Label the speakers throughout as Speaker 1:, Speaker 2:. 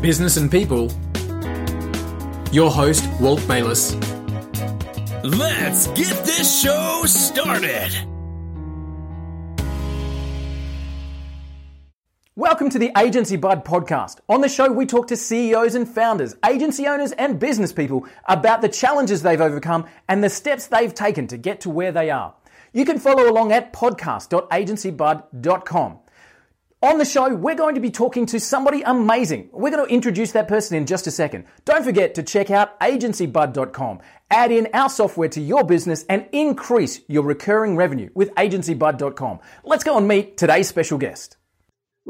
Speaker 1: business and people. Your host, Walt Bayliss.
Speaker 2: Let's get this show started.
Speaker 1: Welcome to the Agency Bud podcast. On the show, we talk to CEOs and founders, agency owners, and business people about the challenges they've overcome and the steps they've taken to get to where they are. You can follow along at podcast.agencybud.com. On the show, we're going to be talking to somebody amazing. We're going to introduce that person in just a second. Don't forget to check out agencybud.com. Add in our software to your business and increase your recurring revenue with agencybud.com. Let's go and meet today's special guest.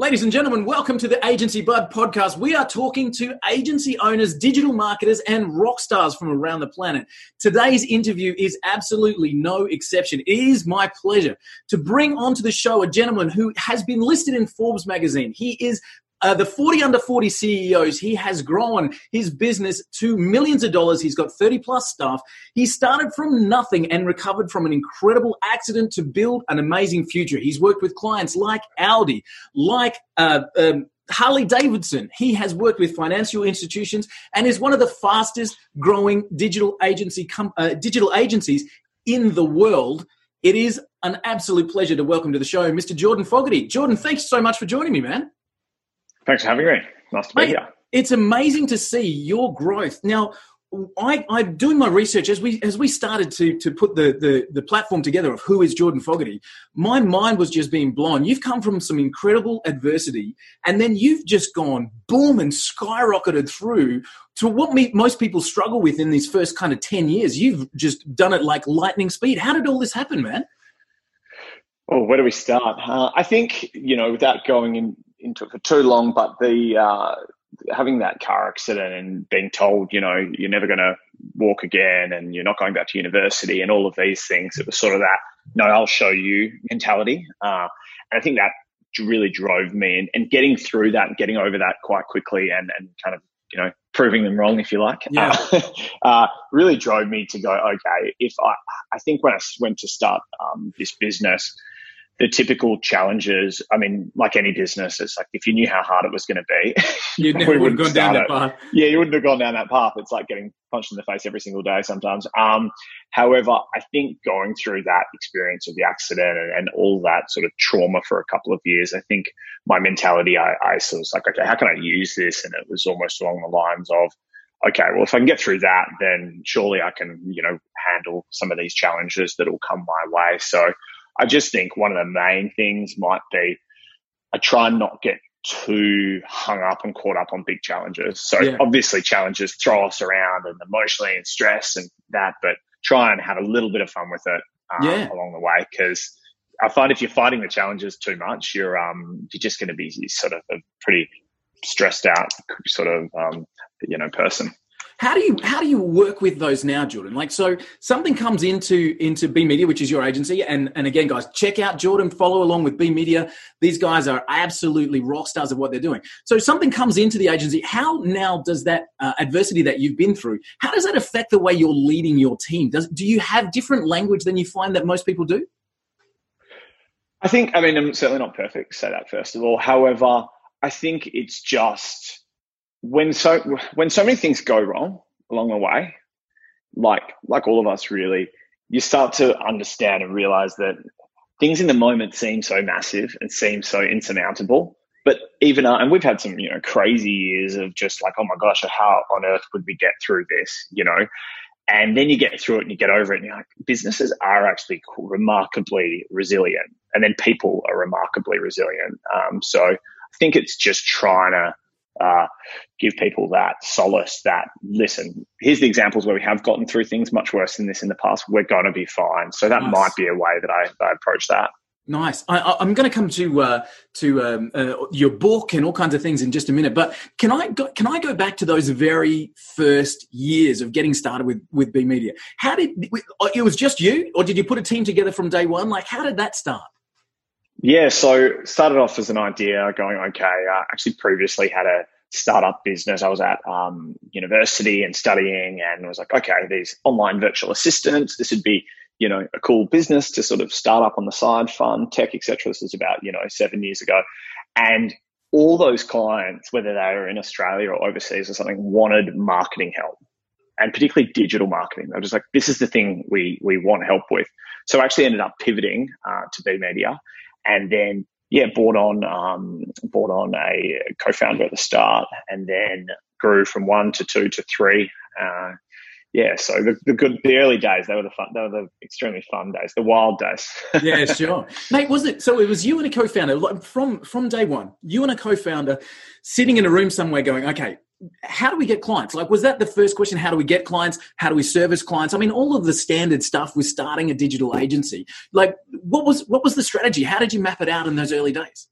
Speaker 1: Ladies and gentlemen, welcome to the Agency Bud podcast. We are talking to agency owners, digital marketers, and rock stars from around the planet. Today's interview is absolutely no exception. It is my pleasure to bring onto the show a gentleman who has been listed in Forbes magazine. He is uh, the 40 under 40 CEOs, he has grown his business to millions of dollars. He's got 30 plus staff. He started from nothing and recovered from an incredible accident to build an amazing future. He's worked with clients like Audi, like uh, um, Harley Davidson. He has worked with financial institutions and is one of the fastest growing digital agency com- uh, digital agencies in the world. It is an absolute pleasure to welcome to the show Mr. Jordan Fogarty. Jordan, thanks so much for joining me, man.
Speaker 3: Thanks for having me. Nice to be
Speaker 1: Mate,
Speaker 3: here.
Speaker 1: It's amazing to see your growth. Now, I, I'm doing my research as we as we started to to put the, the the platform together of who is Jordan Fogarty. My mind was just being blown. You've come from some incredible adversity, and then you've just gone boom and skyrocketed through to what me, most people struggle with in these first kind of ten years. You've just done it like lightning speed. How did all this happen, man?
Speaker 3: Well, where do we start? Uh, I think you know, without going in, into it for too long, but the uh, having that car accident and being told, you know, you're never going to walk again, and you're not going back to university, and all of these things. It was sort of that, no, I'll show you mentality, uh, and I think that really drove me, and, and getting through that, and getting over that quite quickly, and and kind of you know proving them wrong, if you like,
Speaker 1: Yeah.
Speaker 3: uh, uh, really drove me to go, okay, if I, I think when I went to start um, this business the typical challenges. I mean, like any business, it's like if you knew how hard it was going to be,
Speaker 1: You never would have gone down that path.
Speaker 3: Yeah, you wouldn't have gone down that path. It's like getting punched in the face every single day sometimes. Um, however, I think going through that experience of the accident and, and all that sort of trauma for a couple of years, I think my mentality, I, I sort of was like, okay, how can I use this? And it was almost along the lines of, okay, well, if I can get through that, then surely I can, you know, handle some of these challenges that will come my way. So I just think one of the main things might be I try and not get too hung up and caught up on big challenges. So
Speaker 1: Yeah.
Speaker 3: obviously challenges throw us around and emotionally and stress and that, but try and have a little bit of fun with it um,
Speaker 1: Yeah.
Speaker 3: along the way because I find if you're fighting the challenges too much, you're um you're just going to be sort of a pretty stressed out sort of um you know person.
Speaker 1: How do you how do you work with those now, Jordan? Like, so something comes into into B Media, which is your agency, and and again, guys, check out Jordan. Follow along with B Media. These guys are absolutely rock stars of what they're doing. So something comes into the agency. How now does that uh, adversity that you've been through? How does that affect the way you're leading your team? Does do you have different language than you find that most people do?
Speaker 3: I think, I mean, I'm certainly not perfect, say that first of all. However, I think it's just when so when so many things go wrong along the way, like like all of us really, you start to understand and realize that things in the moment seem so massive and seem so insurmountable. But even uh, and we've had some you know crazy years of just like oh my gosh how on earth would we get through this? You know? And then you get through it and you get over it and you're like businesses are actually remarkably resilient. And then people are remarkably resilient. Um, so i think it's just trying to uh, give people that solace that listen here's the examples where we have gotten through things much worse than this in the past we're going to be fine so that
Speaker 1: Nice.
Speaker 3: might be a way that I, that I approach that
Speaker 1: Nice. I, I'm going to come to uh, to um, uh, your book and all kinds of things in just a minute. But can I go, can I go back to those very first years of getting started with with B Media? How did it was just you, or did you put a team together from day one? Like, how did that start?
Speaker 3: Yeah, so started off as an idea going, okay, I actually previously had a startup business. I was at um, university and studying and was like, okay, these online virtual assistants, this would be, you know, a cool business to sort of start up on the side, fun, tech, etc. This was about, you know, seven years ago. And all those clients, whether they were in Australia or overseas or something, wanted marketing help and particularly digital marketing. They're just like, this is the thing we, we want help with. So I actually ended up pivoting uh, to B Media and then, yeah, bought on, um, bought on a co-founder at the start and then grew from one to two to three. Uh, yeah, so the, the good, the early days, they were the fun, they were the extremely fun days, the wild days.
Speaker 1: yeah, sure, mate. Was it so? It was you and a co-founder like, from from day one. You and a co-founder sitting in a room somewhere, going, okay, how do we get clients? Like, was that the first question? How do we get clients? How do we service clients? I mean, all of the standard stuff with starting a digital agency. Like, what was what was the strategy? How did you map it out in those early days?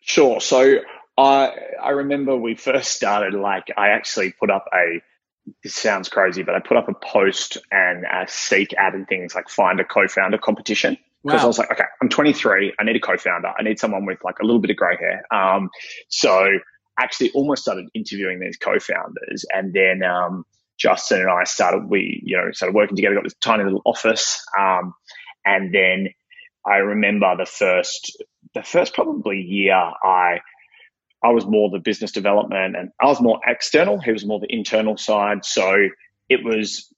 Speaker 3: Sure. So I I remember we first started. Like, I actually put up a this sounds crazy, but I put up a post and a Seek ad and things like find a co-founder competition because wow. I was like, okay, I'm 23, I need a co-founder, I need someone with like a little bit of grey hair. Um, so actually almost started interviewing these co-founders, and then um, Justin and I started we you know started working together, got this tiny little office, um, and then I remember the first the first probably year I I was more the business development and I was more external. He was more the internal side. So it was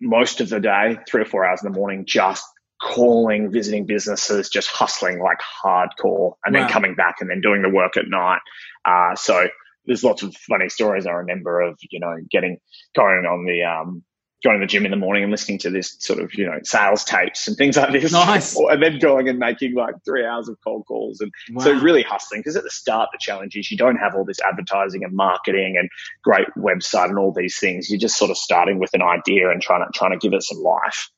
Speaker 3: most of the day, three or four hours in the morning, just calling, visiting businesses, just hustling like hardcore and wow. then coming back and then doing the work at night. Uh, so there's lots of funny stories I remember of, you know, getting going on the, um, going to the gym in the morning and listening to this sort of, you know, sales tapes and things like this.
Speaker 1: Nice.
Speaker 3: and then going and making like three hours of cold calls. And wow. so really hustling because at the start, the challenge is you don't have all this advertising and marketing and great website and all these things. You're just sort of starting with an idea and trying to, trying to give it some life.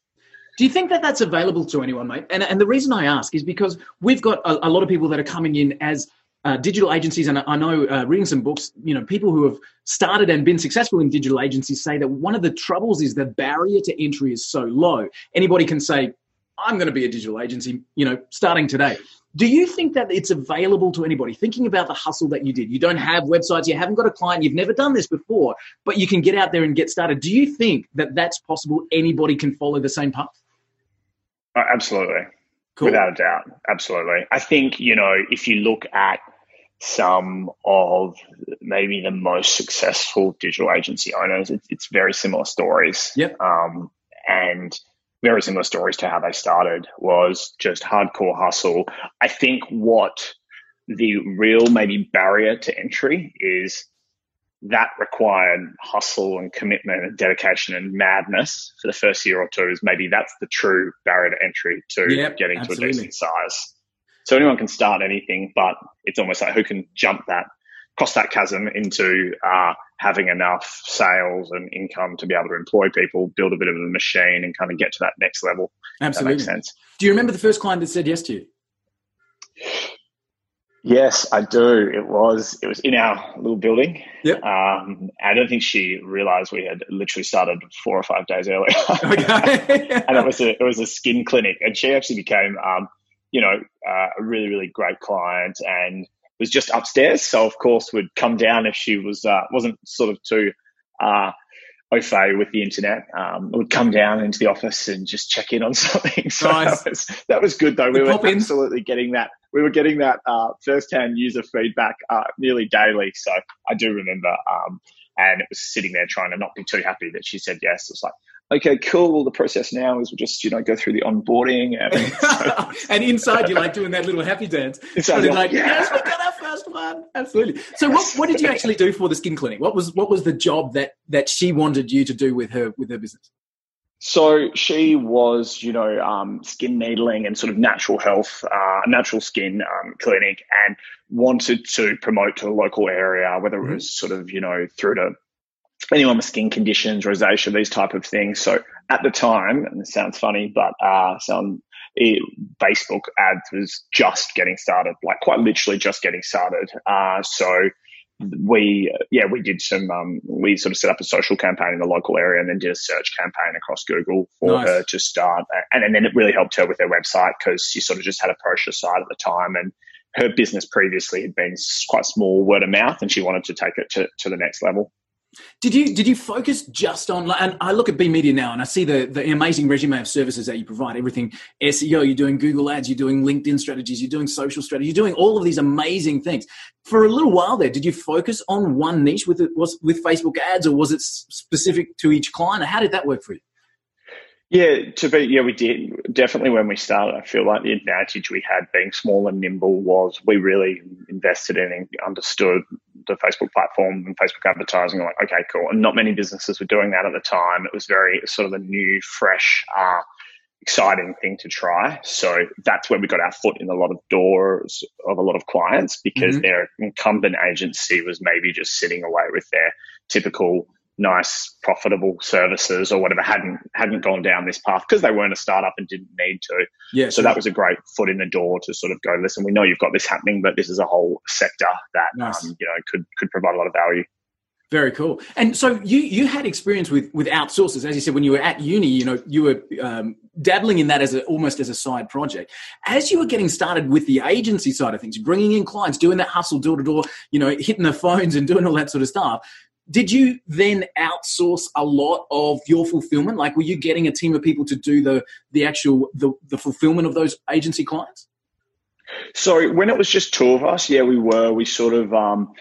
Speaker 1: Do you think that that's available to anyone, mate? And, and the reason I ask is because we've got a, a lot of people that are coming in as uh, digital agencies, and I know uh, reading some books, you know, people who have started and been successful in digital agencies say that one of the troubles is the barrier to entry is so low. Anybody can say, I'm going to be a digital agency, you know, starting today. Do you think that it's available to anybody? Thinking about the hustle that you did, you don't have websites, you haven't got a client, you've never done this before, but you can get out there and get started. Do you think that that's possible? Anybody can follow the same path?
Speaker 3: Uh, absolutely. Cool. Without a doubt. Absolutely. I think, you know, if you look at some of maybe the most successful digital agency owners, it's, it's very similar stories.
Speaker 1: Yep.
Speaker 3: Um, and very similar stories to how they started was just hardcore hustle. I think what the real maybe barrier to entry is that required hustle and commitment and dedication and madness for the first year or two is maybe that's the true barrier to entry to yep, getting absolutely. to a decent size. So anyone can start anything, but it's almost like who can jump that, cross that chasm into uh, having enough sales and income to be able to employ people, build a bit of a machine, and kind of get to that next level.
Speaker 1: Absolutely,
Speaker 3: that makes sense.
Speaker 1: Do you remember the first client that said yes to you?
Speaker 3: Yes, I do. It was it was in our little building.
Speaker 1: Yep.
Speaker 3: Um, I don't think she realised we had literally started four or five days earlier. Okay. and it was a it was a skin clinic, and she actually became, um, you know, uh, a really really great client, and was just upstairs. So of course would come down if she was uh, wasn't sort of too uh, au fait with the internet um, would come down into the office and just check in on something. So nice. that, was, that was good though. We were absolutely getting that. We were getting that uh, first-hand user feedback uh, nearly daily. So I do remember, um, and it was sitting there trying to not be too happy that she said yes. It was like, okay, cool. Well, the process now is we'll just, you know, go through the onboarding.
Speaker 1: And, and inside, you're like doing that little happy dance. Inside, you're like, yes, we got our first one. Absolutely. So what, what did you actually do for the skin clinic? What was, what was the job that, that she wanted you to do with her, with her business?
Speaker 3: So she was, you know, um, skin needling and sort of natural health, uh, natural skin um, clinic, and wanted to promote to the local area, whether it was sort of, you know, through to anyone with skin conditions, rosacea, these type of things. So at the time, and it sounds funny, but uh, some it, Facebook ads was just getting started, like quite literally just getting started. Uh, so we, yeah, we did some, um, we sort of set up a social campaign in the local area and then did a search campaign across Google for nice. her to start. And, and then it really helped her with her website because she sort of just had a brochure site at the time and her business previously had been quite small word of mouth and she wanted to take it to, to the next level.
Speaker 1: Did you did you focus just on? And I look at B Media now, and I see the the amazing resume of services that you provide. Everything SEO, you're doing Google Ads, you're doing LinkedIn strategies, you're doing social strategy, you're doing all of these amazing things. For a little while there, did you focus on one niche with it? Was with Facebook ads, or was it specific to each client? How did that work for you?
Speaker 3: Yeah, to be yeah, we did definitely when we started. I feel like the advantage we had being small and nimble was we really invested in and understood the Facebook platform and Facebook advertising. Like, okay, cool. And not many businesses were doing that at the time. It was very sort of a new, fresh, uh, exciting thing to try. So that's where we got our foot in a lot of doors of a lot of clients because mm-hmm. their incumbent agency was maybe just sitting away with their typical nice profitable services or whatever hadn't hadn't gone down this path because they weren't a startup and didn't need to yeah so that was a great foot in the door to sort of go listen we know you've got this happening but this is a whole sector that nice. um, you know could could provide a lot of value
Speaker 1: very cool. And so you you had experience with with outsources, as you said, when you were at uni. You know, you were um, dabbling in that as a, almost as a side project. As you were getting started with the agency side of things, bringing in clients, doing that hustle door to door, you know, hitting the phones and doing all that sort of stuff did you then outsource a lot of your fulfillment? Like were you getting a team of people to do the the actual the, the fulfillment of those agency clients?
Speaker 3: So when it was just two of us yeah we were. We sort of um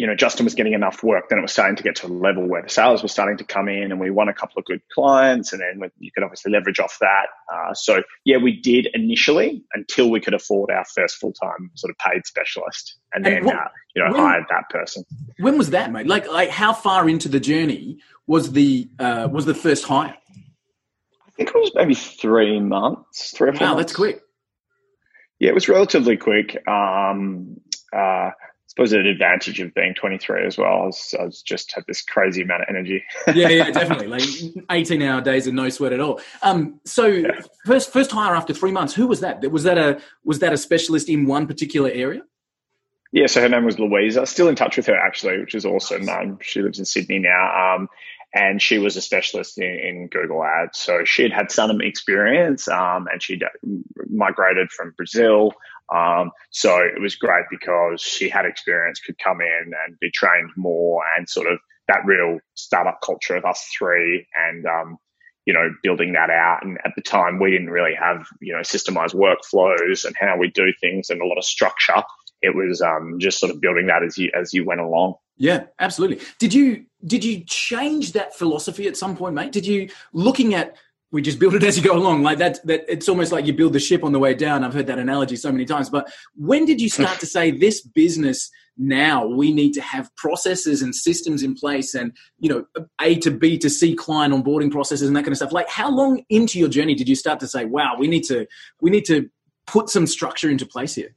Speaker 3: you know, Justin was getting enough work, then it was starting to get to a level where the sales were starting to come in, and we won a couple of good clients, and then you could obviously leverage off that. Uh, so yeah, we did initially until we could afford our first full time sort of paid specialist, and, and then what, uh, you know when, hired that person.
Speaker 1: When was that, mate? Like, like how far into the journey was the uh, was the first hire?
Speaker 3: I think it was maybe three months, three or four.
Speaker 1: Wow,
Speaker 3: months.
Speaker 1: that's quick.
Speaker 3: Yeah, it was relatively quick. Um, uh, suppose an advantage of being 23 as well. I was, I was just had this crazy amount of energy.
Speaker 1: yeah, yeah, definitely. Like 18 hour days and no sweat at all. Um, so yeah. first, first hire after three months, who was that? Was that a, was that a specialist in one particular area?
Speaker 3: Yeah, so her name was Louisa. Still in touch with her actually, which is awesome. Um, she lives in Sydney now. Um, and she was a specialist in, in, Google Ads. So she had had some experience, um, and she'd migrated from Brazil. Um, so it was great because she had experience, could come in and be trained more, and sort of that real startup culture of us three, and um, you know, building that out. And at the time, we didn't really have you know systemized workflows and how we do things and a lot of structure. It was um, just sort of building that as you as you went along.
Speaker 1: Yeah, absolutely. Did you did you change that philosophy at some point, mate? Did you looking at we just build it as you go along like that that it's almost like you build the ship on the way down i've heard that analogy so many times but when did you start to say this business now we need to have processes and systems in place and you know a to b to c client onboarding processes and that kind of stuff like how long into your journey did you start to say wow we need to we need to put some structure into place here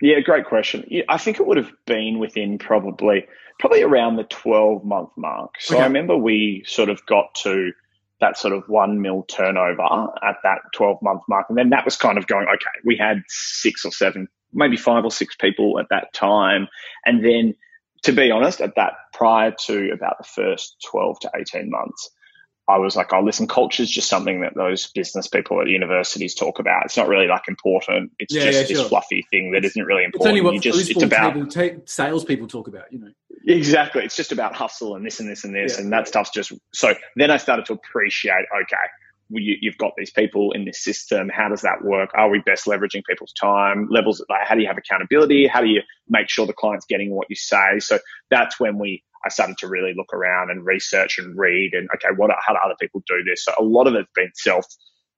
Speaker 3: yeah, great question. I think it would have been within probably probably around the 12 month mark. So okay. I remember we sort of got to that sort of one mil turnover at that 12 month mark. And then that was kind of going, okay, we had six or seven, maybe five or six people at that time. And then to be honest, at that prior to about the first 12 to 18 months, I was like, oh, listen, culture is just something that those business people at universities talk about. It's not really like important. It's yeah, just yeah, this fluffy thing that isn't really important.
Speaker 1: It's only what just, it's about people, ta- salespeople talk about, you know.
Speaker 3: Exactly. It's just about hustle and this and this and this, yeah. and that stuff's just so. Then I started to appreciate. Okay, well, you, have got these people in this system. How does that work? Are we best leveraging people's time levels? Like, how do you have accountability? How do you make sure the client's getting what you say? So that's when we I started to really look around and research and read and okay, what how do other people do this? So a lot of it's been self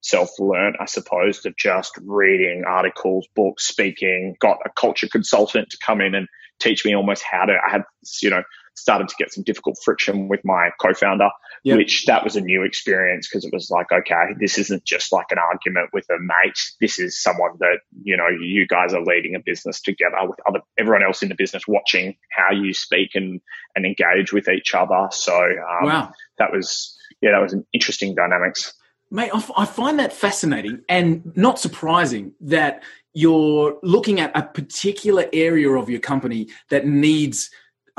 Speaker 3: self learned, I suppose, of just reading articles, books, speaking. Got a culture consultant to come in and teach me almost how to. I had you know started to get some difficult friction with my co-founder, yep. which that was a new experience because it was like, okay, this isn't just like an argument with a mate. This is someone that, you know, you guys are leading a business together with other, everyone else in the business watching how you speak and, and engage with each other. So, um, wow. that was, yeah, that was an interesting dynamics.
Speaker 1: Mate, I, f- I find that fascinating and not surprising that you're looking at a particular area of your company that needs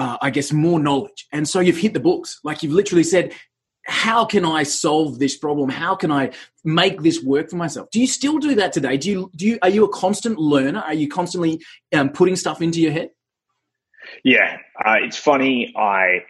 Speaker 1: uh, I guess, more knowledge. And so you've hit the books. Like you've literally said, how can I solve this problem? How can I make this work for myself? Do you still do that today? Do you, do you, are you a constant learner? Are you constantly um, putting stuff into your head?
Speaker 3: Yeah, uh, it's funny. I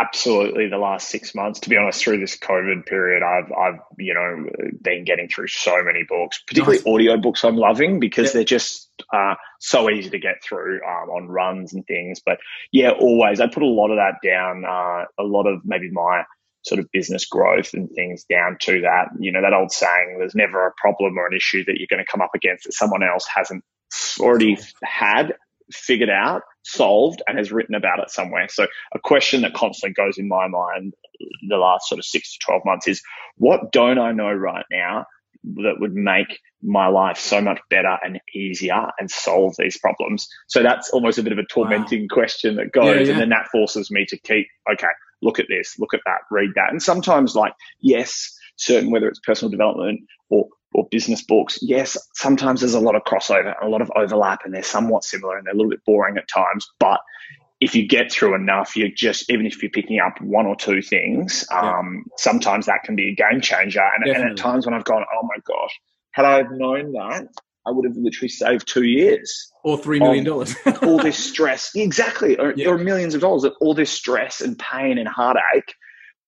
Speaker 3: absolutely the last six months, to be honest, through this COVID period, I've I've you know been getting through so many books, particularly nice. audio books. I'm loving because yep. they're just uh, so easy to get through um, on runs and things. But yeah, always I put a lot of that down. Uh, a lot of maybe my sort of business growth and things down to that. You know that old saying: "There's never a problem or an issue that you're going to come up against that someone else hasn't already had figured out, solved, and has written about it somewhere. So a question that constantly goes in my mind the last sort of six to 12 months is what don't I know right now that would make my life so much better and easier and solve these problems? So that's almost a bit of a tormenting wow. question that goes, yeah, yeah. and then that forces me to keep, okay, look at this, look at that, read that. And sometimes like, yes, certain, whether it's personal development or or business books, yes, sometimes there's a lot of crossover, a lot of overlap, and they're somewhat similar and they're a little bit boring at times. But if you get through enough, you're just even if you're picking up one or two things, um, yeah. sometimes that can be a game changer. And, and, at times when I've gone, oh my gosh, had I known that, I would have literally saved two years
Speaker 1: or three million dollars.
Speaker 3: all this stress, exactly, or, yeah. or millions of dollars of all this stress and pain and heartache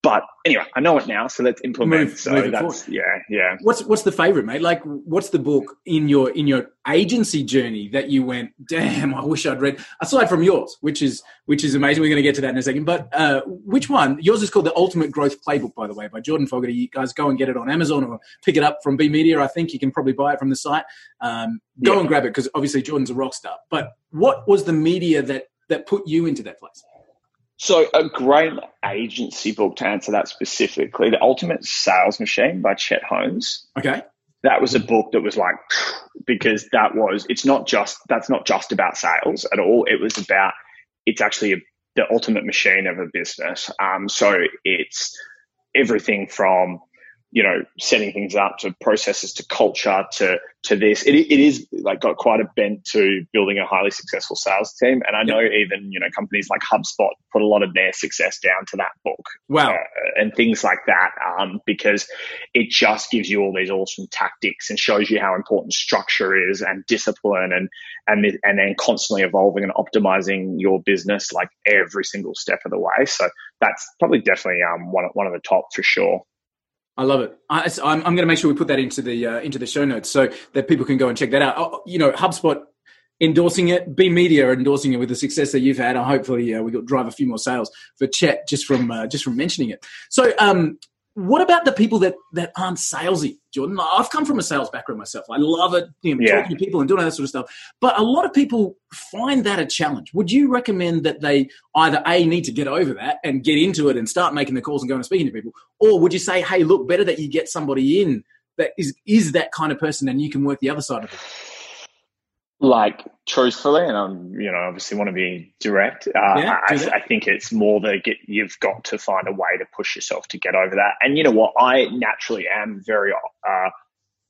Speaker 3: but anyway, I know it now, so let's implement. Move, so that's forward. yeah, yeah.
Speaker 1: What's what's the favorite, mate? Like, what's the book in your in your agency journey that you went, damn, I wish I'd read. Aside from yours, which is which is amazing. We're going to get to that in a second. But uh, which one? Yours is called the Ultimate Growth Playbook, by the way, by Jordan Fogarty. You guys go and get it on Amazon or pick it up from B Media. I think you can probably buy it from the site. Um, go yeah. and grab it because obviously Jordan's a rock star. But what was the media that that put you into that place?
Speaker 3: So, a great agency book to answer that specifically, The Ultimate Sales Machine by Chet Holmes.
Speaker 1: Okay.
Speaker 3: That was a book that was like, because that was, it's not just, that's not just about sales at all. It was about, it's actually a, the ultimate machine of a business. Um, so it's everything from, you know, setting things up to processes to culture to to this. It, it is like got quite a bent to building a highly successful sales team, and I know even you know companies like HubSpot put a lot of their success down to that book.
Speaker 1: Wow, uh,
Speaker 3: and things like that, um, because it just gives you all these awesome tactics and shows you how important structure is and discipline and and and then constantly evolving and optimizing your business like every single step of the way. So that's probably definitely um one one of the top for sure.
Speaker 1: I love it. I, am going to make sure we put that into the uh, into the show notes so that people can go and check that out. Oh, you know, HubSpot endorsing it, B Media endorsing it with the success that you've had. And hopefully, uh, we got drive a few more sales for Chet just from uh, just from mentioning it. So, um, what about the people that that aren't salesy, Jordan? I've come from a sales background myself. I love it, you know, yeah. talking to people and doing all that sort of stuff. But a lot of people find that a challenge. Would you recommend that they either a need to get over that and get into it and start making the calls and going and speaking to people, or would you say, hey, look, better that you get somebody in that is is that kind of person and you can work the other side of it?
Speaker 3: Like truthfully, and I'm, you know, obviously want to be direct. Uh, yeah, I, I, think it's more that get, you've got to find a way to push yourself to get over that. And you know what? I naturally am very uh,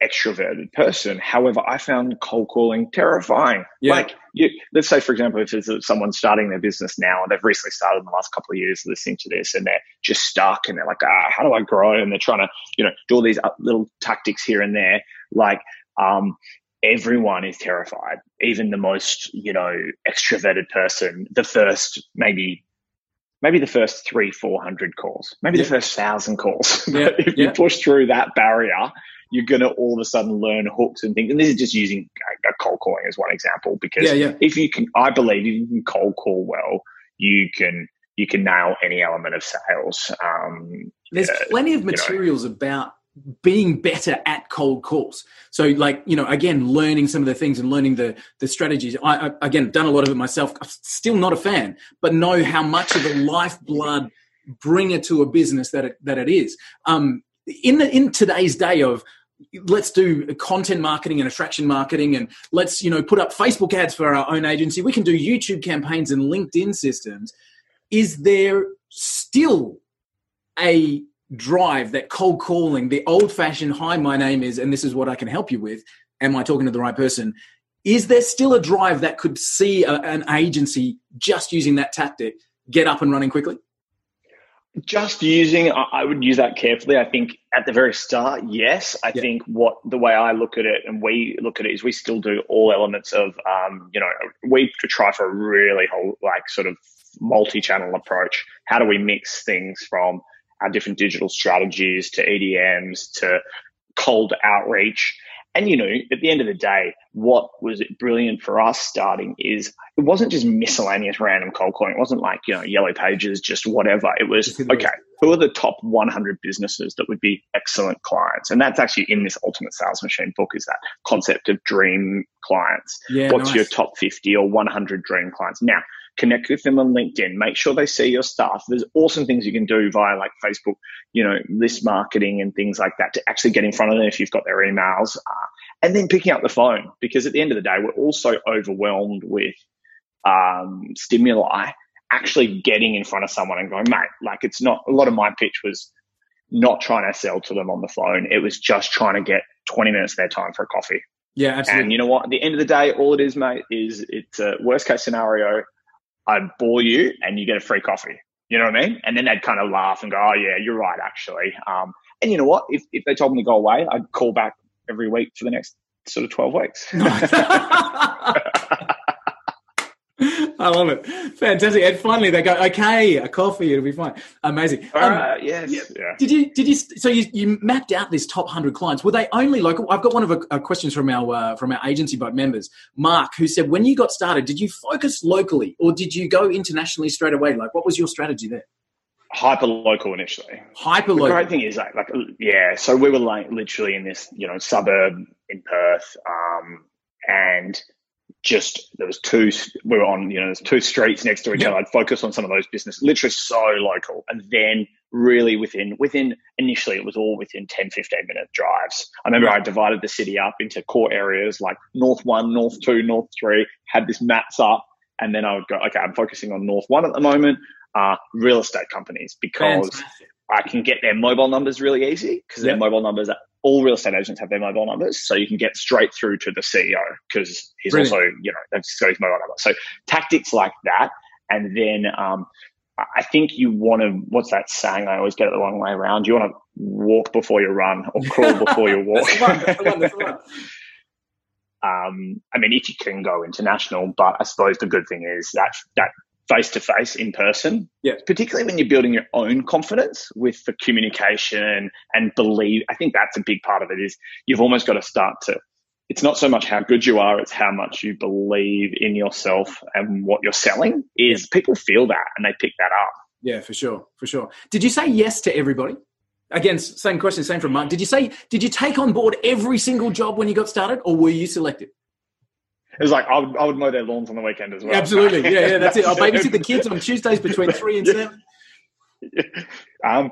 Speaker 3: extroverted person. However, I found cold calling terrifying. Yeah. Like, you, let's say, for example, if it's someone starting their business now and they've recently started in the last couple of years listening to this and they're just stuck and they're like, ah, how do I grow? And they're trying to, you know, do all these little tactics here and there. Like, um, everyone is terrified, even the most, you know, extroverted person, the first maybe maybe the first three, four hundred calls, maybe yeah. the first thousand calls. Yeah. if yeah. you push through that barrier, you're gonna all of a sudden learn hooks and things. And this is just using a cold calling as one example, because if you can I believe if you can cold call well, you can you can nail any element of sales. Um,
Speaker 1: There's uh, plenty of materials you know, about being better at cold calls. So, like you know, again, learning some of the things and learning the the strategies. I, I again done a lot of it myself. I'm still not a fan, but know how much of a lifeblood bringer to a business that it, that it is. Um, in the in today's day of let's do content marketing and attraction marketing and let's you know put up facebook ads for our own agency we can do youtube campaigns and linkedin systems is there still a drive, that cold calling, the old fashioned, hi, my name is, and this is what I can help you with. Am I talking to the right person? Is there still a drive that could see a, an agency just using that tactic get up and running quickly?
Speaker 3: just using I, would use that carefully i think at the very start yes i
Speaker 1: Yeah.
Speaker 3: think what the way i look at it and we look at it is we still do all elements of um, you know we could try for a really whole like sort of multi-channel approach how do we mix things from our different digital strategies to edms to cold outreach. And you know at the end of the day what was brilliant for us starting is it wasn't just miscellaneous random cold calling. It wasn't like you know yellow pages just whatever. It was
Speaker 1: Just hit the
Speaker 3: okay who are the top 100 businesses that would be excellent clients? And that's actually in this ultimate sales machine book is that concept of dream clients.
Speaker 1: Yeah,
Speaker 3: what's
Speaker 1: nice.
Speaker 3: your top 50 or 100 dream clients? Now connect with them on linkedin make sure they see your stuff there's awesome things you can do via like facebook you know list marketing and things like that to actually get in front of them if you've got their emails uh, and then picking up the phone because at the end of the day we're also overwhelmed with um, stimuli actually getting in front of someone and going mate like it's not a lot of my pitch was not trying to sell to them on the phone it was just trying to get 20 minutes of their time for a coffee
Speaker 1: Yeah, absolutely.
Speaker 3: and you know what? At the end of the day, all it is, mate, is it's a worst case scenario. I bore you and you get a free coffee. You know what I mean? And then they'd kind of laugh and go, "Oh yeah, you're right, actually." Um, and you know what? If if they told me to go away, I'd call back every week for the next sort of twelve weeks.
Speaker 1: I love it. Fantastic. And finally, they go, okay, a coffee, it'll be fine. Amazing.
Speaker 3: All
Speaker 1: Um,
Speaker 3: right, yes,
Speaker 1: yeah.
Speaker 3: yeah.
Speaker 1: Did you? Did you? So you, you mapped out this top hundred clients. Were they only local? I've got one of the uh, questions from our uh, from our Agency Bud members, Mark, who said, when you got started, did you focus locally or did you go internationally straight away? Like, what was your strategy there?
Speaker 3: Hyper local initially.
Speaker 1: Hyper
Speaker 3: The
Speaker 1: local.
Speaker 3: great thing is like, like yeah, so we were like literally in this, you know, suburb in Perth, um, and just there was two we were on, you know, there's two streets next to each
Speaker 1: Yeah.
Speaker 3: other. I'd focus on some of those business, literally so local. And then really within within initially it was all within 10, 15 minute drives. I remember I divided the city up into core areas like North One, North Two, North Three, had this maps up, and then I would go, okay, I'm focusing on North One at the moment. Uh, real estate companies because
Speaker 1: Fantastic.
Speaker 3: I can get their mobile numbers really easy because
Speaker 1: Yeah.
Speaker 3: their mobile numbers, all real estate agents have their mobile numbers. So you can get straight through to the CEO because he's
Speaker 1: Brilliant.
Speaker 3: also, you know, just got his mobile number. So tactics like that. And then um, I I think you want to, what's that saying? I always get it the wrong way around. You want to walk before you run or crawl before you walk.
Speaker 1: That's the one, that's the one, that's the one.
Speaker 3: um, I mean, if you can go international, but I suppose the good thing is that that face to face in person,
Speaker 1: Yeah.
Speaker 3: particularly when you're building your own confidence with the communication and believe. I think that's a big part of it. Is you've almost got to start to. It's not so much how good you are; it's how much you believe in yourself and what you're selling. Is people feel that and they pick that up.
Speaker 1: Yeah, for sure, for sure. Did you say yes to everybody? Again, same question, same from Mark. Did you say? Did you take on board every single job when you got started, or were you selected?
Speaker 3: It was like I would, I would mow their lawns on the weekend as well.
Speaker 1: Absolutely, yeah, yeah. That's it. I'll babysit the kids on Tuesdays between three and seven.
Speaker 3: um,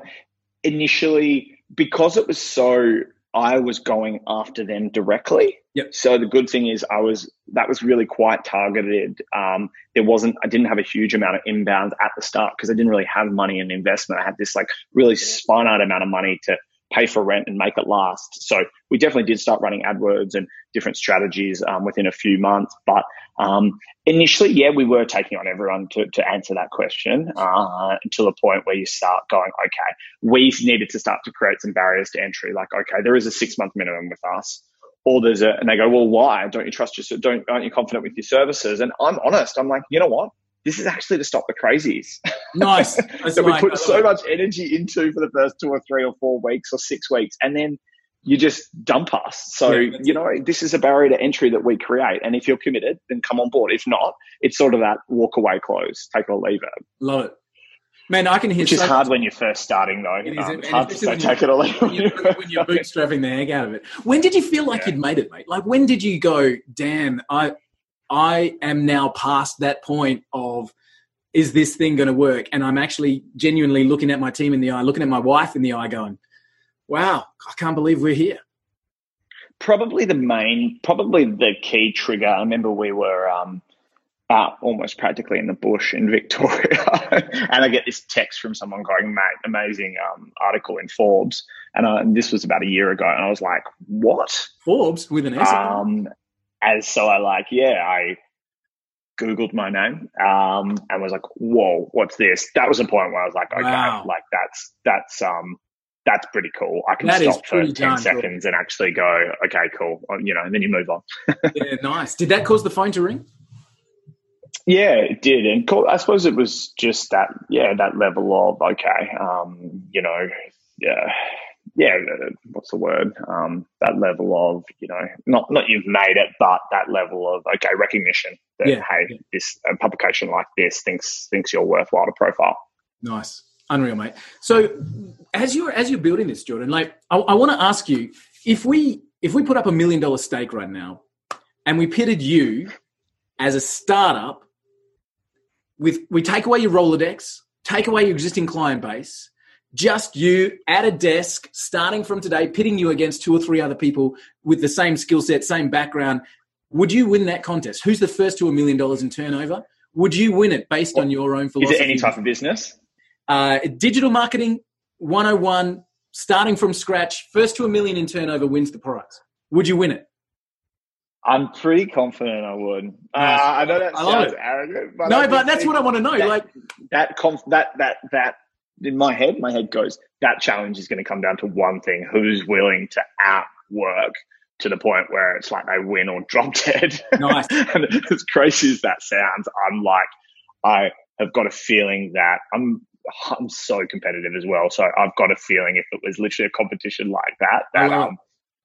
Speaker 3: initially, because it was so, I was going after them directly.
Speaker 1: Yep.
Speaker 3: So the good thing is, I was that was really quite targeted. Um, there wasn't, I didn't have a huge amount of inbound at the start because I didn't really have money in investment. I had this like really spun out amount of money to pay for rent and make it last. So we definitely did start running AdWords and different strategies um, within a few months. But um, initially, yeah, we were taking on everyone to, to answer that question uh, to the point where you start going, okay, we needed to start to create some barriers to entry. Like, okay, there is a six month minimum with us. Or there's a, and they go, well, why? Don't you trust your, don't, aren't you confident with your services? And I'm honest. I'm like, you know what? This is actually to stop the crazies
Speaker 1: Nice.
Speaker 3: That we put so much energy into for the first two or three or four weeks or six weeks. And then you just dump us. So,
Speaker 1: Yeah,
Speaker 3: you know, this is a barrier to entry that we create. And if you're committed, then come on board. If not, it's sort of that walk away close, take or leave it.
Speaker 1: Love it, man. I can hear
Speaker 3: Which is
Speaker 1: so
Speaker 3: hard when you're first starting, though.
Speaker 1: It is,
Speaker 3: Um, it's hard to say take it or leave
Speaker 1: when you're, when you're bootstrapping the egg out of it. When did you feel like
Speaker 3: Yeah.
Speaker 1: you'd made it, mate? Like when did you go, damn, I I am now past that point of is this thing going to work? And I'm actually genuinely looking at my team in the eye, looking at my wife in the eye, going, wow, I can't believe we're here.
Speaker 3: probably the main, probably the key trigger. I remember we were um, out almost practically in the bush in Victoria, and I get this text from someone going, "Mate, amazing um, article in Forbes," and, uh, and this was about a year ago, and I was like, "What?"
Speaker 1: Forbes with an S.
Speaker 3: Um, as so, I like, yeah, I Googled my name um, and was like, "Whoa, what's this?" That was the point where I was like, "Okay,
Speaker 1: Wow.
Speaker 3: like that's that's um that's pretty cool. I can
Speaker 1: That
Speaker 3: stop for ten
Speaker 1: darn cool.
Speaker 3: seconds and actually go, okay, cool, Uh, you know, and then you move on."
Speaker 1: Yeah, nice. Did that cause the phone to ring?
Speaker 3: Yeah, it did, and co- I suppose it was just that, yeah, that level of okay, um, you know, yeah, yeah, what's the word? Um, that level of, you know, not not you've made it, but that level of okay recognition that
Speaker 1: Yeah,
Speaker 3: hey, this a publication like this thinks thinks you're worthwhile to profile.
Speaker 1: Nice, unreal, mate. So, as you're as you're building this, Jordan, like I, I want to ask you if we if we put up a million dollar stake right now, and we pitted you as a startup with we take away your Rolodex, take away your existing client base, just you at a desk, starting from today, pitting you against two or three other people with the same skill set, same background. Would you win that contest? Who's the first to a million dollars in turnover? Would you win it based on your own philosophy?
Speaker 3: Is it any type of business?
Speaker 1: Uh, digital marketing 101, starting from scratch, first to a million in turnover wins the prize. Would you win it?
Speaker 3: I'm pretty confident I would. Uh, I know that
Speaker 1: I
Speaker 3: sounds arrogant, but
Speaker 1: no, but that's what I want to know.
Speaker 3: that-
Speaker 1: like,
Speaker 3: that conf- that that that in my head, my head goes that challenge is going to come down to one thing: who's willing to outwork to the point where it's like they win or drop dead.
Speaker 1: Nice.
Speaker 3: and as crazy as that sounds, I'm like, I have got a feeling that I'm. I'm so competitive as well, so I've got a feeling if it was literally a competition like that, that
Speaker 1: love
Speaker 3: um,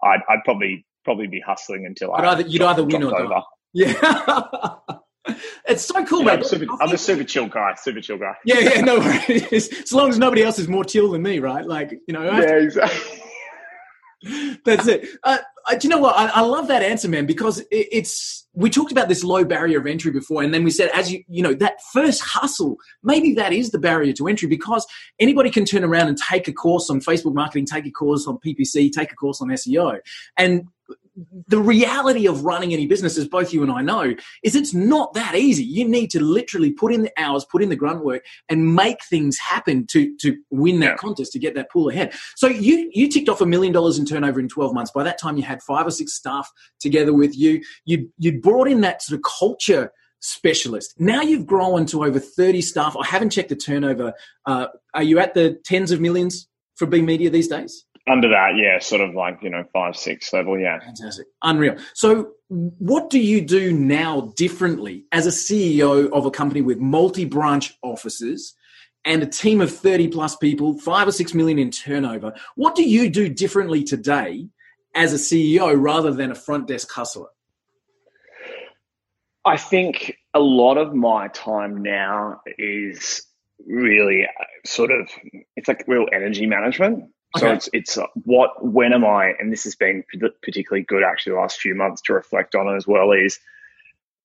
Speaker 3: I'd, I'd probably probably be hustling until
Speaker 1: I'd
Speaker 3: I
Speaker 1: either- you'd either win or die. yeah. it's so cool,
Speaker 3: Yeah. I'm, super,
Speaker 1: I
Speaker 3: I'm a super chill guy. Super chill guy.
Speaker 1: yeah, yeah, no worries. as long as nobody else is more chill than me, right? Like, you know,
Speaker 3: Yeah, exactly.
Speaker 1: That's it. Uh, uh, do you know what? I, I love that answer, man, because it, it's. We talked about this low barrier of entry before, and then we said, as you, you know, that first hustle, maybe that is the barrier to entry because anybody can turn around and take a course on Facebook marketing, take a course on PPC, take a course on SEO, and the reality of running any business, as both you and I know, is it's not that easy. You need to literally put in the hours, put in the grunt work, and make things happen to to win that
Speaker 3: Yeah.
Speaker 1: contest to get that pool ahead. So you you ticked off a million dollars in turnover in twelve months. By that time, you had five or six staff together with you. You you brought in that sort of culture specialist. Now you've grown to over thirty staff. I haven't checked the turnover. Uh, are you at the tens of millions for B Media these days?
Speaker 3: Under that, yeah, sort of like, you know, five, six level, yeah.
Speaker 1: Fantastic. Unreal. So, what do you do now differently as a CEO of a company with multi branch offices and a team of 30 plus people, five or six million in turnover? What do you do differently today as a CEO rather than a front desk hustler?
Speaker 3: I think a lot of my time now is really uh, sort of, it's like real energy management. So
Speaker 1: Okay.
Speaker 3: it's, it's uh, what, when am I, and this has been particularly good actually the last few months to reflect on as well is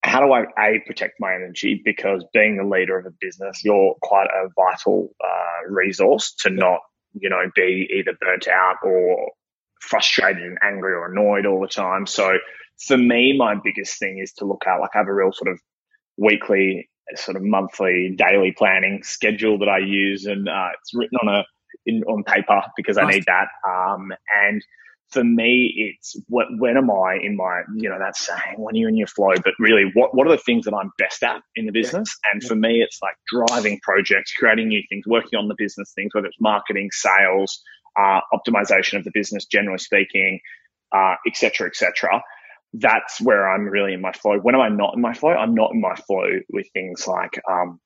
Speaker 3: how do I a protect my energy because being the leader of a business, you're quite a vital uh, resource to not you know be either burnt out or frustrated and angry or annoyed all the time. So for me, my biggest thing is to look at like I have a real sort of weekly, sort of monthly, daily planning schedule that I use, and uh, it's written on a in on paper because I need that. Um, and for me, it's what when am I in my you know that saying when you're in your flow, but really what what are the things that I'm best at in the business? And for me, it's like driving projects, creating new things, working on the business things, whether it's marketing, sales, uh, optimization of the business, generally speaking, uh, et cetera, et cetera. That's where I'm really in my flow. When am I not in my flow? I'm not in my flow with things like, um,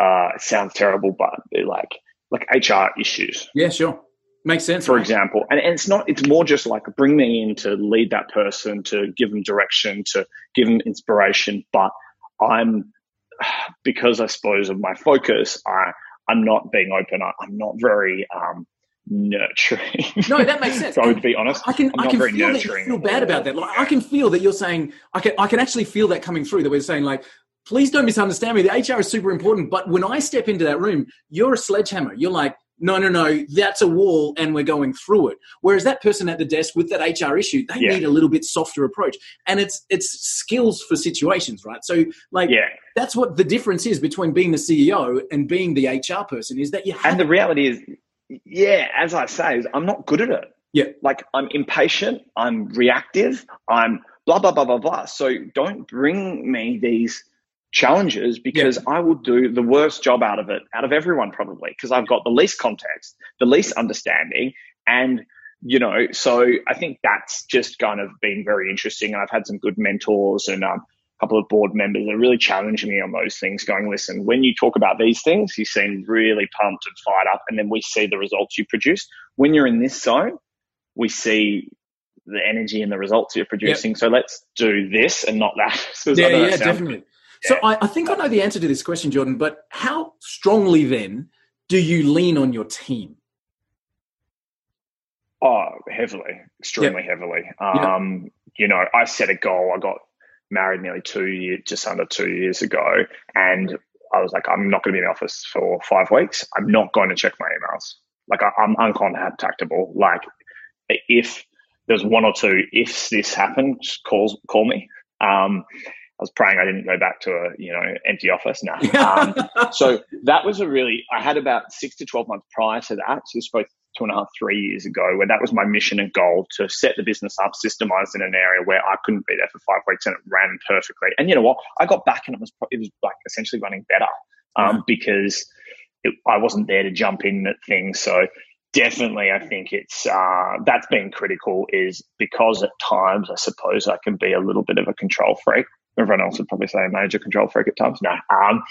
Speaker 3: uh, it sounds terrible, but like, like HR issues,
Speaker 1: Yeah, sure. Makes sense.
Speaker 3: for
Speaker 1: right?
Speaker 3: example. And, and it's not, it's more just like bring me in to lead that person, to give them direction, to give them inspiration. But I'm, because I suppose of my focus, I, I'm not being open. I, I'm not very, um, nurturing.
Speaker 1: No, that makes sense.
Speaker 3: So I would be honest.
Speaker 1: I can
Speaker 3: I'm
Speaker 1: I can
Speaker 3: very
Speaker 1: feel that you feel bad about that. Like I can feel that you're saying I can I can actually feel that coming through that we're saying like please don't misunderstand me. The HR is super important, but when I step into that room, you're a sledgehammer. You're like no, no, no, that's a wall and we're going through it. Whereas that person at the desk with that HR issue, they
Speaker 3: Yeah.
Speaker 1: need a little bit softer approach. And it's it's skills for situations, right? So like
Speaker 3: Yeah.
Speaker 1: that's what the difference is between being the CEO and being the HR person is that you have
Speaker 3: And the reality is, yeah, as I say, I'm not good at it.
Speaker 1: Yeah.
Speaker 3: Like I'm impatient, I'm reactive, I'm blah, blah, blah, blah, blah. So don't bring me these challenges because I will do the worst job out of it, out of everyone probably, because I've got the least context, the least understanding, and you know, so I think that's just kind of been very interesting. And I've had some good mentors and um, a couple of board members that really challenged me on those things, going, listen, when you talk about these things, you seem really pumped and fired up, and then we see the results you produce. When you're in this zone, we see the energy and the results you're producing. Yep. So let's do this and not that.
Speaker 1: So yeah, yeah, definitely. So I, I think I know the answer to this question, Jordan, but how strongly then do you lean on your team?
Speaker 3: Oh, heavily, extremely yep. heavily. Um, yep. You know, I set a goal. I got married nearly two years, just under two years ago, and I was like, I'm not going to be in the office for five weeks. I'm not going to check my emails. Like I, am uncontactable. Like if there's one or two ifs this happened, call call me. Um, was praying I didn't go back to a you know empty office now. Um, so that was a really I had about six to twelve months prior to that. So this both two and a half, three years ago, where that was my mission and goal to set the business up, systemized in an area where I couldn't be there for five weeks, and it ran perfectly. And you know what? I got back, and it was it was like essentially running better um, because it, I wasn't there to jump in at things. So definitely, I think it's uh, that's been critical. Is because at times I suppose I can be a little bit of a control freak. Everyone else would probably say a major control freak at times. No, um,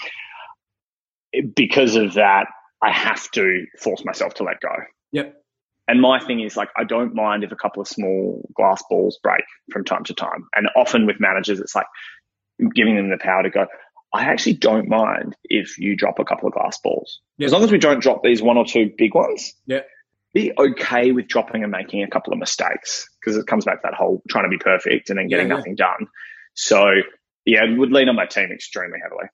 Speaker 3: because of that, I have to force myself to let go.
Speaker 1: Yep.
Speaker 3: And my thing is like, I don't mind if a couple of small glass balls break from time to time. And often with managers, it's like giving them the power to go, I actually don't mind if you drop a couple of glass balls. Yep. As long as we don't drop these one or two big ones.
Speaker 1: Yeah.
Speaker 3: Be okay with dropping and making a couple of mistakes because it comes back to that whole trying to be perfect and then getting yeah, yeah. nothing done. So yeah, would lean on my team extremely heavily.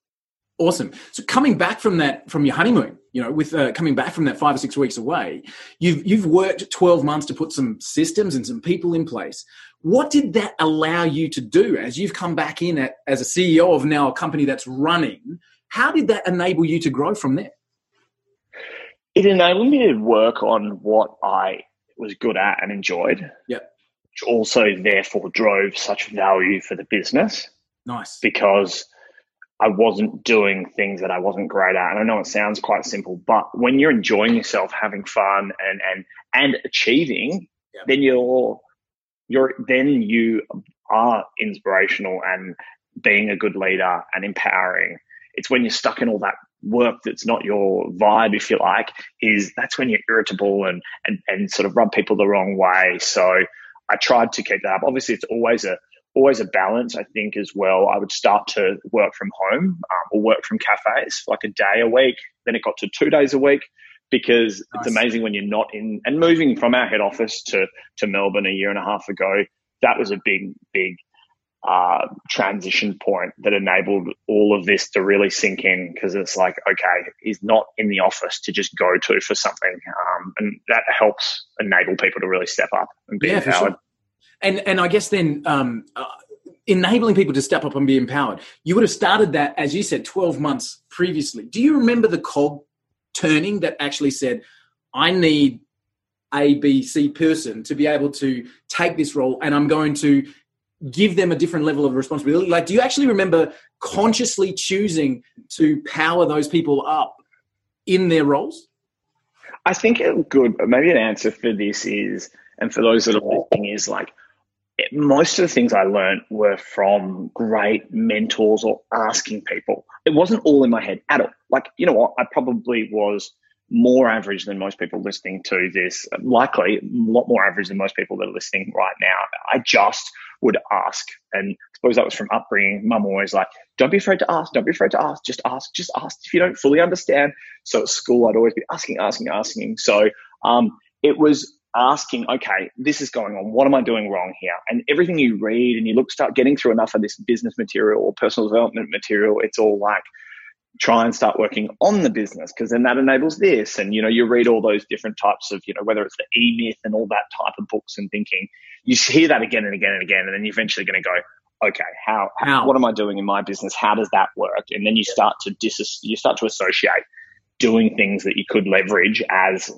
Speaker 1: Awesome. So coming back from that, from your honeymoon, you know, with uh, coming back from that five or six weeks away, you've you've worked twelve months to put some systems and some people in place. What did that allow you to do as you've come back in at, as a CEO of now a company that's running? How did that enable you to grow from there?
Speaker 3: It enabled me to work on what I was good at and enjoyed.
Speaker 1: Yep.
Speaker 3: Which also therefore drove such value for the business.
Speaker 1: Nice.
Speaker 3: Because I wasn't doing things that I wasn't great at. And I know it sounds quite simple, but when you're enjoying yourself, having fun and and and achieving, yeah. then you're you're then you are inspirational and being a good leader and empowering. It's when you're stuck in all that work that's not your vibe, if you like, is that's when you're irritable and and and sort of rub people the wrong way. So I tried to keep that up. Obviously, it's always a always a balance, I think, as well. I would start to work from home um, or work from cafes like a day a week. Then it got to two days a week because nice. it's amazing when you're not in and moving from our head office to, to Melbourne a year and a half ago. That was a big, big uh, transition point that enabled all of this to really sink in because it's like, okay, he's not in the office to just go to for something. Um, and that helps enable people to really step up and be yeah, empowered. Sure.
Speaker 1: And and I guess then um, uh, enabling people to step up and be empowered. You would have started that, as you said, twelve months previously. Do you remember the cog turning that actually said, "I need a B C person to be able to take this role, and I'm going to give them a different level of responsibility." Like, do you actually remember consciously choosing to power those people up in their roles?
Speaker 3: I think a good, maybe an answer for this is, and for those that are listening, is like most of the things I learned were from great mentors or asking people. It wasn't all in my head at all. Like, you know what? I probably was more average than most people listening to this, likely a lot more average than most people that are listening right now. I just would ask. And I suppose that was from upbringing. Mum always like, don't be afraid to ask. Don't be afraid to ask. Just ask. Just ask if you don't fully understand. So at school, I'd always be asking, asking, asking. So um, it was asking, okay, this is going on. What am I doing wrong here? And everything you read and you look, start getting through enough of this business material or personal development material, it's all like, try and start working on the business because then that enables this. And, you know, you read all those different types of, you know, whether it's the E myth and all that type of books and thinking, you hear that again and again and again. And then you're eventually going to go, okay, how, how, what am I doing in my business? How does that work? And then you start to dis, you start to associate doing things that you could leverage as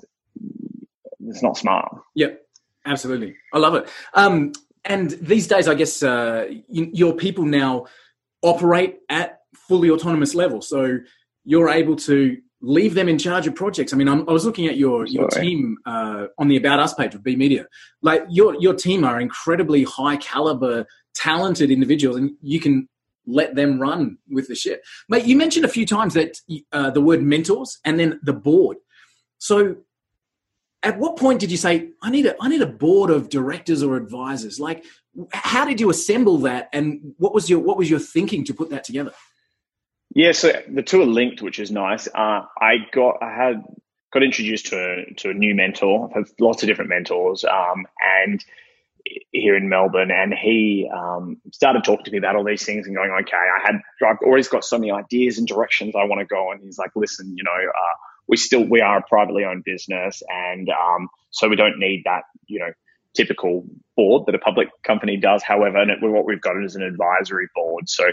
Speaker 3: it's not smart.
Speaker 1: Yep, absolutely. I love it. Um, and these days, I guess uh, you, your people now operate at fully autonomous level. So you're able to leave them in charge of projects. I mean, I'm, i was looking at your your team uh, on the About Us page of B Media. Like your your team are incredibly high caliber, talented individuals, and you can let them run with the ship. Mate, you mentioned a few times that uh, the word mentors and then the board. So, at what point did you say, "I need a I need a board of directors or advisors"? Like, how did you assemble that, and what was your what was your thinking to put that together?
Speaker 3: Yeah, so the two are linked, which is nice. Uh, I got I had got introduced to a, to a new mentor. I've had lots of different mentors, um, and here in Melbourne, and he um, started talking to me about all these things and going, okay, I had I've always got so many ideas and directions I want to go, and he's like, listen, you know, uh, we still we are a privately owned business, and um, so we don't need that, you know, typical board that a public company does. However, and it, what we've got is an advisory board, so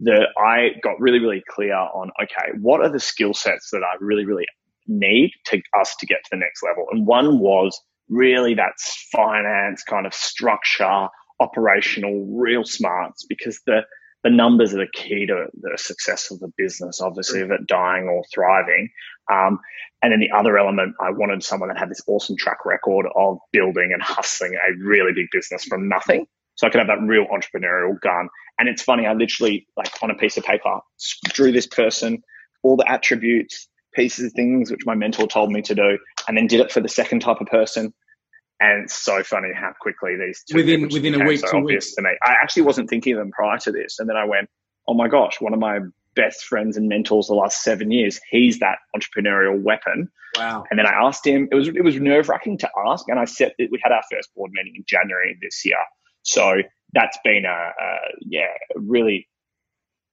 Speaker 3: that I got really, really clear on, okay, what are the skill sets that I really, really need to us to get to the next level? And one was really that's finance kind of structure, operational, real smarts, because the, the numbers are the key to the success of the business, obviously, of it dying or thriving. Um, and then the other element, I wanted someone that had this awesome track record of building and hustling a really big business from nothing. So I could have that real entrepreneurial gun. And it's funny, I literally, like on a piece of paper, drew this person, all the attributes, pieces of things which my mentor told me to do, and then did it for the second type of person. And it's so funny how quickly these two
Speaker 1: within within a week,
Speaker 3: so obvious weeks. to me. I actually wasn't thinking of them prior to this, and then I went, "Oh my gosh!" One of my best friends and mentors the last seven years. He's that entrepreneurial weapon.
Speaker 1: Wow.
Speaker 3: And then I asked him. It was it was nerve wracking to ask, and I said that we had our first board meeting in January this year. So that's been a, a yeah, really,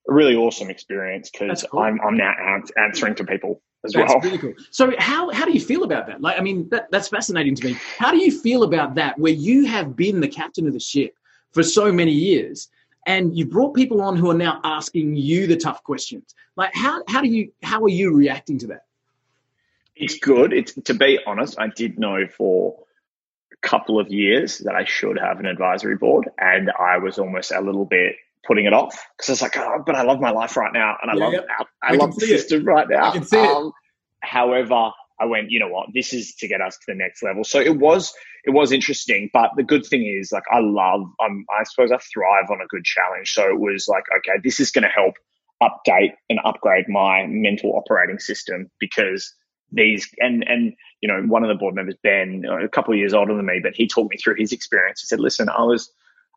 Speaker 3: really awesome experience because cool. I'm, I'm now answering to people as
Speaker 1: that's
Speaker 3: well.
Speaker 1: Really cool. So how, how do you feel about that? Like, I mean, that, that's fascinating to me. How do you feel about that where you have been the captain of the ship for so many years and you brought people on who are now asking you the tough questions? Like how, how do you, how are you reacting to that?
Speaker 3: It's good. It's to be honest, I did know for couple of years that I should have an advisory board, and I was almost a little bit putting it off because I was like, oh, but I love my life right now, and I yeah, love I, I love the system it. right now.
Speaker 1: I can see um.
Speaker 3: However, I went, you know what, this is to get us to the next level. So it was it was interesting, but the good thing is, like, I love, um, I suppose I thrive on a good challenge. So it was like, okay, this is going to help update and upgrade my mental operating system because these and and you know one of the board members ben a couple of years older than me but he talked me through his experience. He said listen i was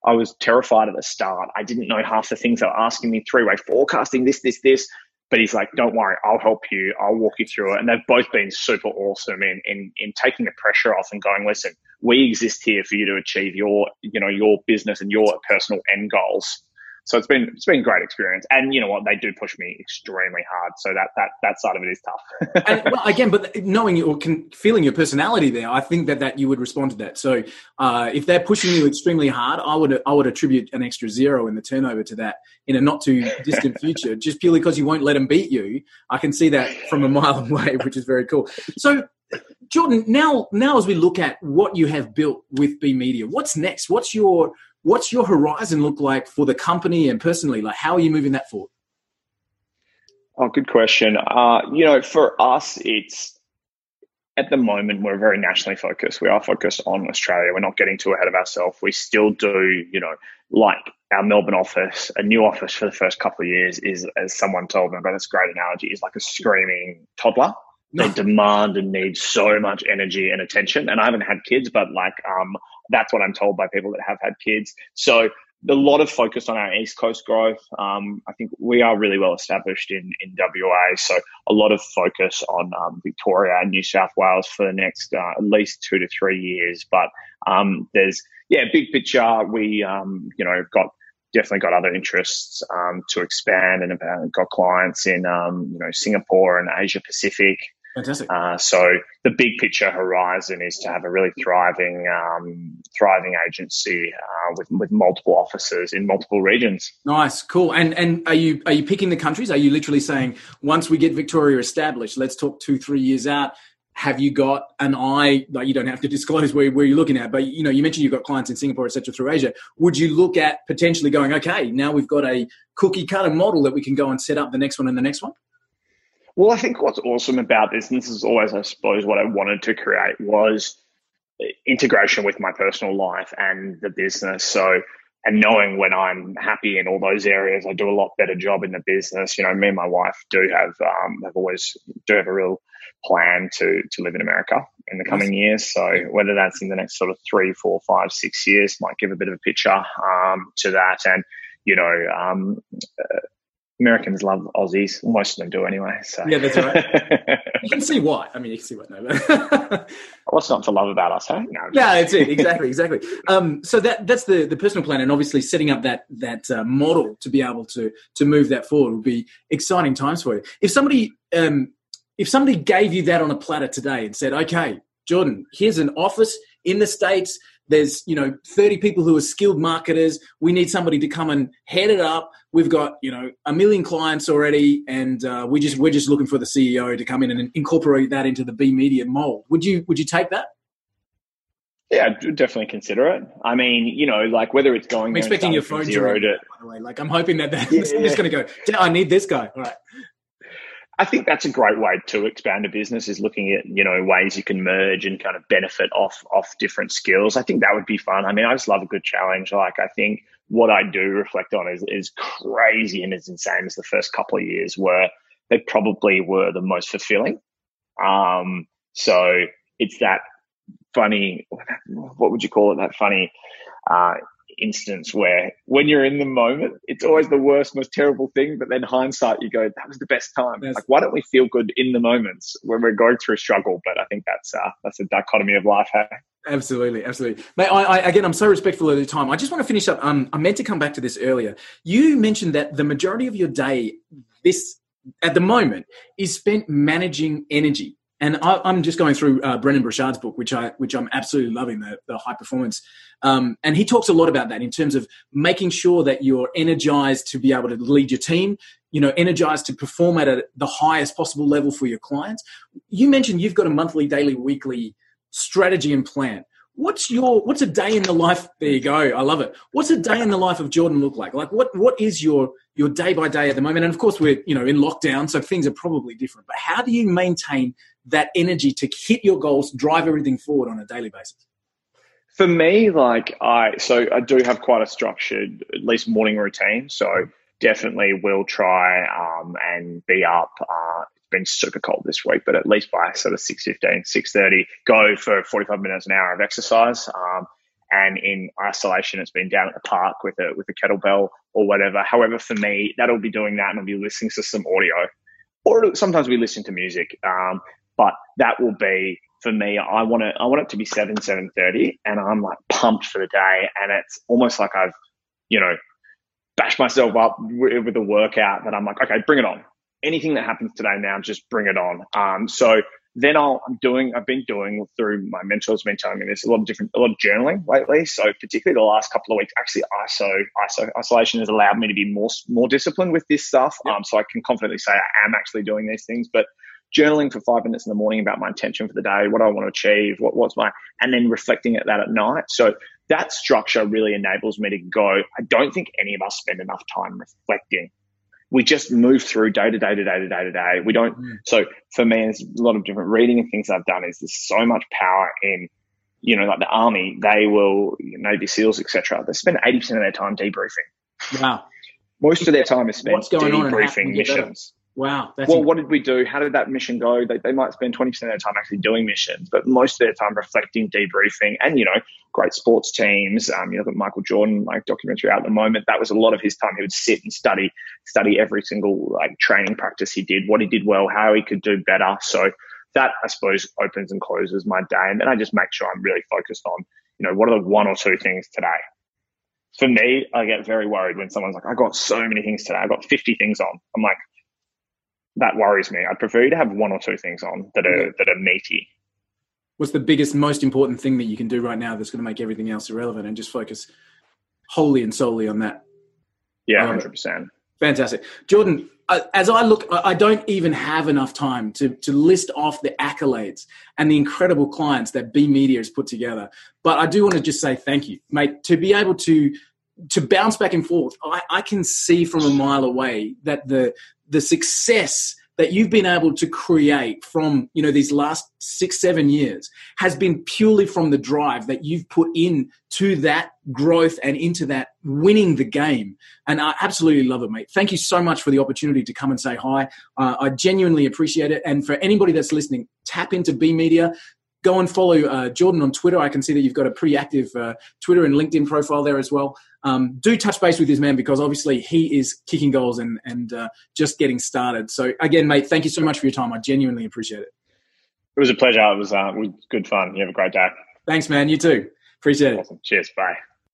Speaker 3: i was terrified at the start. I didn't know half the things they were asking me three way forecasting this this this. But he's like don't worry i'll help you. I'll walk you through it. And they've both been super awesome in in, in taking the pressure off and going listen we exist here for you to achieve your you know your business and your personal end goals so it's been it's been a great experience, and you know what they do push me extremely hard. So that that that side of it is tough.
Speaker 1: and, well, again, but knowing or can, feeling your personality there, I think that that you would respond to that. So uh, if they're pushing you extremely hard, I would I would attribute an extra zero in the turnover to that in a not too distant future, just purely because you won't let them beat you. I can see that from a mile away, which is very cool. So Jordan, now now as we look at what you have built with B Media, what's next? What's your what's your horizon look like for the company and personally? Like, how are you moving that forward?
Speaker 3: Oh, good question. Uh, you know, for us, it's at the moment we're very nationally focused. We are focused on Australia. We're not getting too ahead of ourselves. We still do, you know, like our Melbourne office, a new office for the first couple of years is, as someone told me, but that's a great analogy, is like a screaming toddler. They demand and need so much energy and attention. And I haven't had kids, but like, um, that's what I'm told by people that have had kids. So a lot of focus on our East Coast growth. Um, I think we are really well established in, in WA. So a lot of focus on um, Victoria and New South Wales for the next uh, at least two to three years. But um, there's, yeah, big picture. We, um, you know, got definitely got other interests um, to expand and got clients in, um, you know, Singapore and Asia Pacific.
Speaker 1: Fantastic.
Speaker 3: Uh, so the big picture horizon is to have a really thriving, um, thriving agency uh, with with multiple offices in multiple regions.
Speaker 1: Nice, cool. And and are you are you picking the countries? Are you literally saying once we get Victoria established, let's talk two three years out? have you got an eye like you don't have to disclose where, where you're looking at but you know you mentioned you've got clients in singapore etc through asia would you look at potentially going okay now we've got a cookie cutter model that we can go and set up the next one and the next one
Speaker 3: well i think what's awesome about this and this is always i suppose what i wanted to create was integration with my personal life and the business so and knowing when I'm happy in all those areas, I do a lot better job in the business. You know, me and my wife do have um, have always do have a real plan to to live in America in the coming years. So whether that's in the next sort of three, four, five, six years, might give a bit of a picture um, to that. And you know, um, uh, Americans love Aussies. Most of them do anyway. So
Speaker 1: yeah, that's right. you can see why. I mean, you can see why. No,
Speaker 3: what's not to love about us? Hey, no,
Speaker 1: yeah, that's it. Exactly, exactly. Um, so that that's the the personal plan, and obviously setting up that that uh, model to be able to to move that forward will be exciting times for you. If somebody um, if somebody gave you that on a platter today and said, "Okay, Jordan, here's an office in the states." There's you know 30 people who are skilled marketers we need somebody to come and head it up we've got you know a million clients already and uh, we just we're just looking for the ceo to come in and incorporate that into the b media mold would you would you take that
Speaker 3: yeah, I'd definitely consider it. I mean, you know, like whether it's going.
Speaker 1: I'm expecting your phone zero to, by the way. Like, I'm hoping that that's, yeah, I'm just going to go. I need this guy. All right.
Speaker 3: I think that's a great way to expand a business is looking at, you know, ways you can merge and kind of benefit off off different skills. I think that would be fun. I mean, I just love a good challenge. Like I think what I do reflect on is is crazy and as insane as the first couple of years were. They probably were the most fulfilling. Um, so it's that funny, what would you call it? That funny, uh, instance where when you're in the moment, it's always the worst, most terrible thing. But then hindsight, you go, that was the best time. Yes. Like, why don't we feel good in the moments when we're going through a struggle? But I think that's uh, that's a dichotomy of life. Hey?
Speaker 1: Absolutely, absolutely. Mate, I, I, again, I'm so respectful of the time. I just want to finish up. Um, I meant to come back to this earlier. You mentioned that the majority of your day, this at the moment, is spent managing energy and I, am just going through uh, Brendon Burchard's book, which I which I'm absolutely loving, the, the high performance. Um, and he talks a lot about that in terms of making sure that you're energized to be able to lead your team, you know, energized to perform at a, the highest possible level for your clients. You mentioned you've got a monthly, daily, weekly strategy and plan. What's your what's a day in the life? There you go. I love it. What's a day in the life of Jordan look like? Like what what is your your day by day at the moment? And of course, we're you know in lockdown, so things are probably different. But how do you maintain that energy to hit your goals, drive everything forward on a daily basis?
Speaker 3: For me, like I, so I do have quite a structured, at least morning routine. So definitely will try um, and be up. Uh, it's been super cold this week, but at least by sort of 6.15, 6.30, go for 45 minutes, an hour of exercise. Um, and in isolation, it's been down at the park with a with a kettlebell or whatever. However, for me, that'll be doing that, and I'll be listening to some audio, or sometimes we listen to music. Um, but that will be for me. I want it. I want it to be seven seven thirty, and I'm like pumped for the day. And it's almost like I've, you know, bashed myself up with a workout that I'm like, okay, bring it on. Anything that happens today now, just bring it on. Um, so then I'll, I'm doing, I've been doing through my mentors been telling me there's a lot of different, a lot of journaling lately. So particularly the last couple of weeks, actually ISO, ISO isolation has allowed me to be more, more disciplined with this stuff. Um, so I can confidently say I am actually doing these things, but journaling for five minutes in the morning about my intention for the day, what I want to achieve, what, what's my, and then reflecting at that at night. So that structure really enables me to go. I don't think any of us spend enough time reflecting. We just move through day to day to day to day to day. We don't. Mm. So for me, there's a lot of different reading and things I've done. Is there's so much power in, you know, like the army. They will, you know, Navy SEALs, etc. They spend eighty percent of their time debriefing.
Speaker 1: Wow.
Speaker 3: Most of their time is spent debriefing missions.
Speaker 1: Wow.
Speaker 3: well, what did we do? How did that mission go? They, they might spend 20% of their time actually doing missions, but most of their time reflecting, debriefing, and, you know, great sports teams. Um, you know, the Michael Jordan, like documentary out at the moment, that was a lot of his time. He would sit and study, study every single like training practice he did, what he did well, how he could do better. So that, I suppose, opens and closes my day. And then I just make sure I'm really focused on, you know, what are the one or two things today? For me, I get very worried when someone's like, I got so many things today. I got 50 things on. I'm like, that worries me. I'd prefer you to have one or two things on that are that are meaty.
Speaker 1: What's the biggest, most important thing that you can do right now that's going to make everything else irrelevant and just focus wholly and solely on that?
Speaker 3: Yeah, um, hundred percent.
Speaker 1: Fantastic, Jordan. as I look, I don't even have enough time to, to list off the accolades and the incredible clients that B Media has put together. But I do want to just say thank you, mate, to be able to to bounce back and forth. I, I can see from a mile away that the the success that you've been able to create from you know these last six seven years has been purely from the drive that you've put in to that growth and into that winning the game. And i absolutely love it mate. Thank you so much for the opportunity to come and say hi. Uh, i genuinely appreciate it. And for anybody that's listening tap into b media go and follow uh, Jordan on Twitter. I can see that you've got a pretty active uh, Twitter and LinkedIn profile there as well. Um, do touch base with this man because obviously he is kicking goals and and uh, just getting started. So again, mate, thank you so much for your time. I genuinely appreciate it.
Speaker 3: It was a pleasure. It was, uh, good fun. You have a great day.
Speaker 1: Thanks, man. You too. Appreciate
Speaker 3: awesome. it. Cheers. Bye.